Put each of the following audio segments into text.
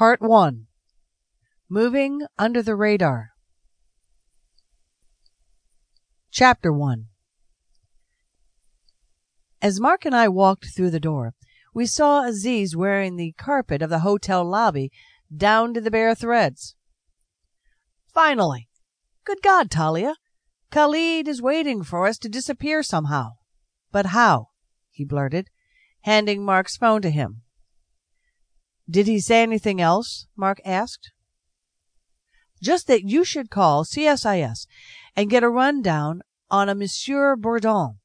Part 1 Moving Under the Radar Chapter 1 As Mark and I walked through the door, we saw Aziz wearing the carpet of the hotel lobby down to the bare threads. Finally! Good God, Talya! Khalid is waiting for us to disappear somehow. But how? he blurted, handing Mark's phone to him. Did he say anything else? Mark asked. Just that you should call CSIS and get a rundown on a Monsieur Bourdon.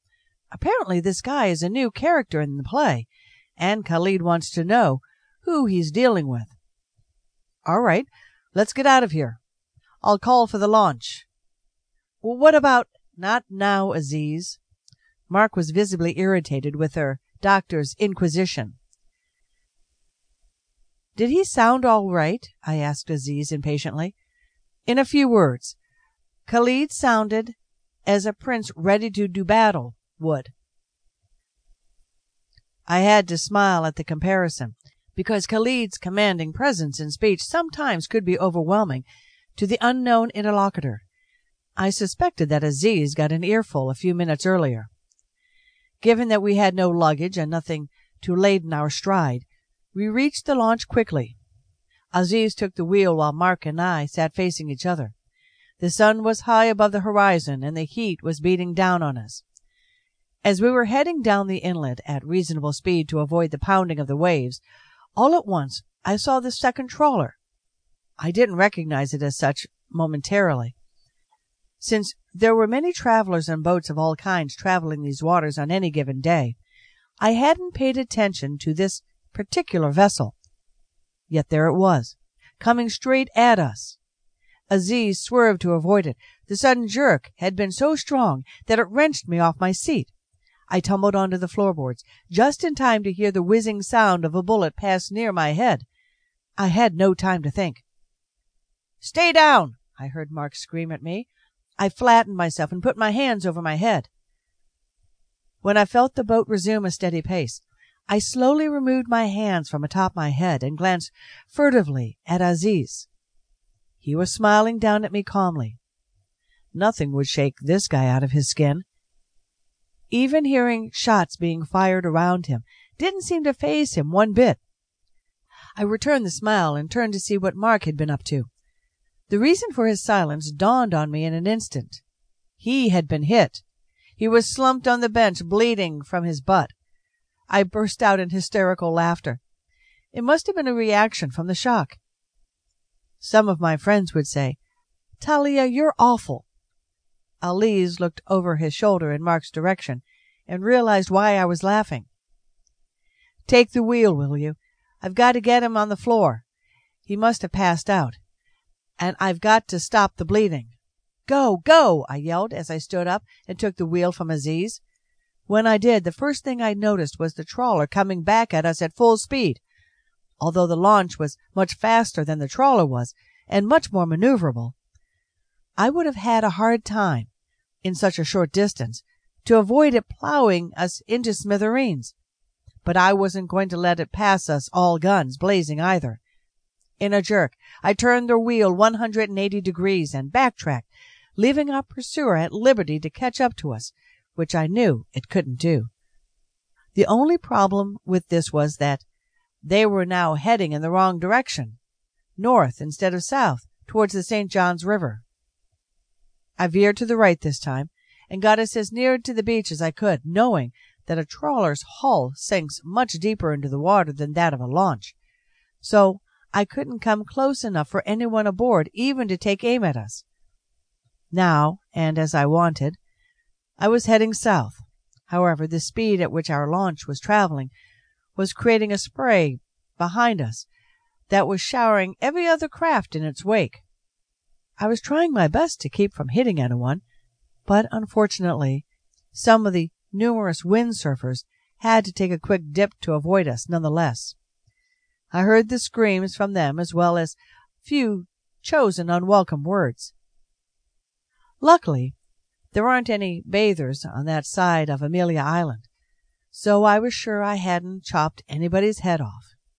Apparently this guy is a new character in the play, and Khalid wants to know who he's dealing with. All right, let's get out of here. I'll call for the launch. What about not now, Aziz? Mark was visibly irritated with her doctor's inquisition. Did he sound all right? I asked Aziz impatiently. In a few words, Khalid sounded as a prince ready to do battle would. I had to smile at the comparison, because Khalid's commanding presence in speech sometimes could be overwhelming to the unknown interlocutor. I suspected that Aziz got an earful a few minutes earlier. Given that we had no luggage and nothing to laden our stride, we reached the launch quickly. Aziz took the wheel while Mark and I sat facing each other. The sun was high above the horizon and the heat was beating down on us. As we were heading down the inlet at reasonable speed to avoid the pounding of the waves, all at once I saw the second trawler. I didn't recognize it as such momentarily. Since there were many travelers and boats of all kinds traveling these waters on any given day, I hadn't paid attention to this particular vessel. Yet there it was, coming straight at us. Aziz swerved to avoid it. The sudden jerk had been so strong that it wrenched me off my seat. I tumbled onto the floorboards, just in time to hear the whizzing sound of a bullet pass near my head. I had no time to think. Stay down! I heard Mark scream at me. I flattened myself and put my hands over my head. When I felt the boat resume a steady pace, I slowly removed my hands from atop my head and glanced furtively at Aziz. He was smiling down at me calmly. Nothing would shake this guy out of his skin. Even hearing shots being fired around him didn't seem to faze him one bit. I returned the smile and turned to see what Mark had been up to. The reason for his silence dawned on me in an instant. He had been hit. He was slumped on the bench, bleeding from his butt. I burst out in hysterical laughter. It must have been a reaction from the shock. Some of my friends would say, Talya, you're awful. Aziz looked over his shoulder in Mark's direction and realized why I was laughing. Take the wheel, will you? I've got to get him on the floor. He must have passed out. And I've got to stop the bleeding. Go, go! I yelled as I stood up and took the wheel from Aziz. When I did, the first thing I noticed was the trawler coming back at us at full speed. Although the launch was much faster than the trawler was, and much more maneuverable, I would have had a hard time, in such a short distance, to avoid it plowing us into smithereens. But I wasn't going to let it pass us all guns blazing either. In a jerk, I turned the wheel 180 degrees and backtracked, leaving our pursuer at liberty to catch up to us which I knew it couldn't do. The only problem with this was that they were now heading in the wrong direction, north instead of south, towards the St. Johns River. I veered to the right this time and got us as near to the beach as I could, knowing that a trawler's hull sinks much deeper into the water than that of a launch, so I couldn't come close enough for anyone aboard even to take aim at us. Now, and as I wanted, I was heading south. However, the speed at which our launch was traveling was creating a spray behind us that was showering every other craft in its wake. I was trying my best to keep from hitting anyone, but unfortunately, some of the numerous windsurfers had to take a quick dip to avoid us nonetheless. I heard the screams from them as well as few chosen unwelcome words. Luckily, there aren't any bathers on that side of Amelia Island, so I was sure I hadn't chopped anybody's head off.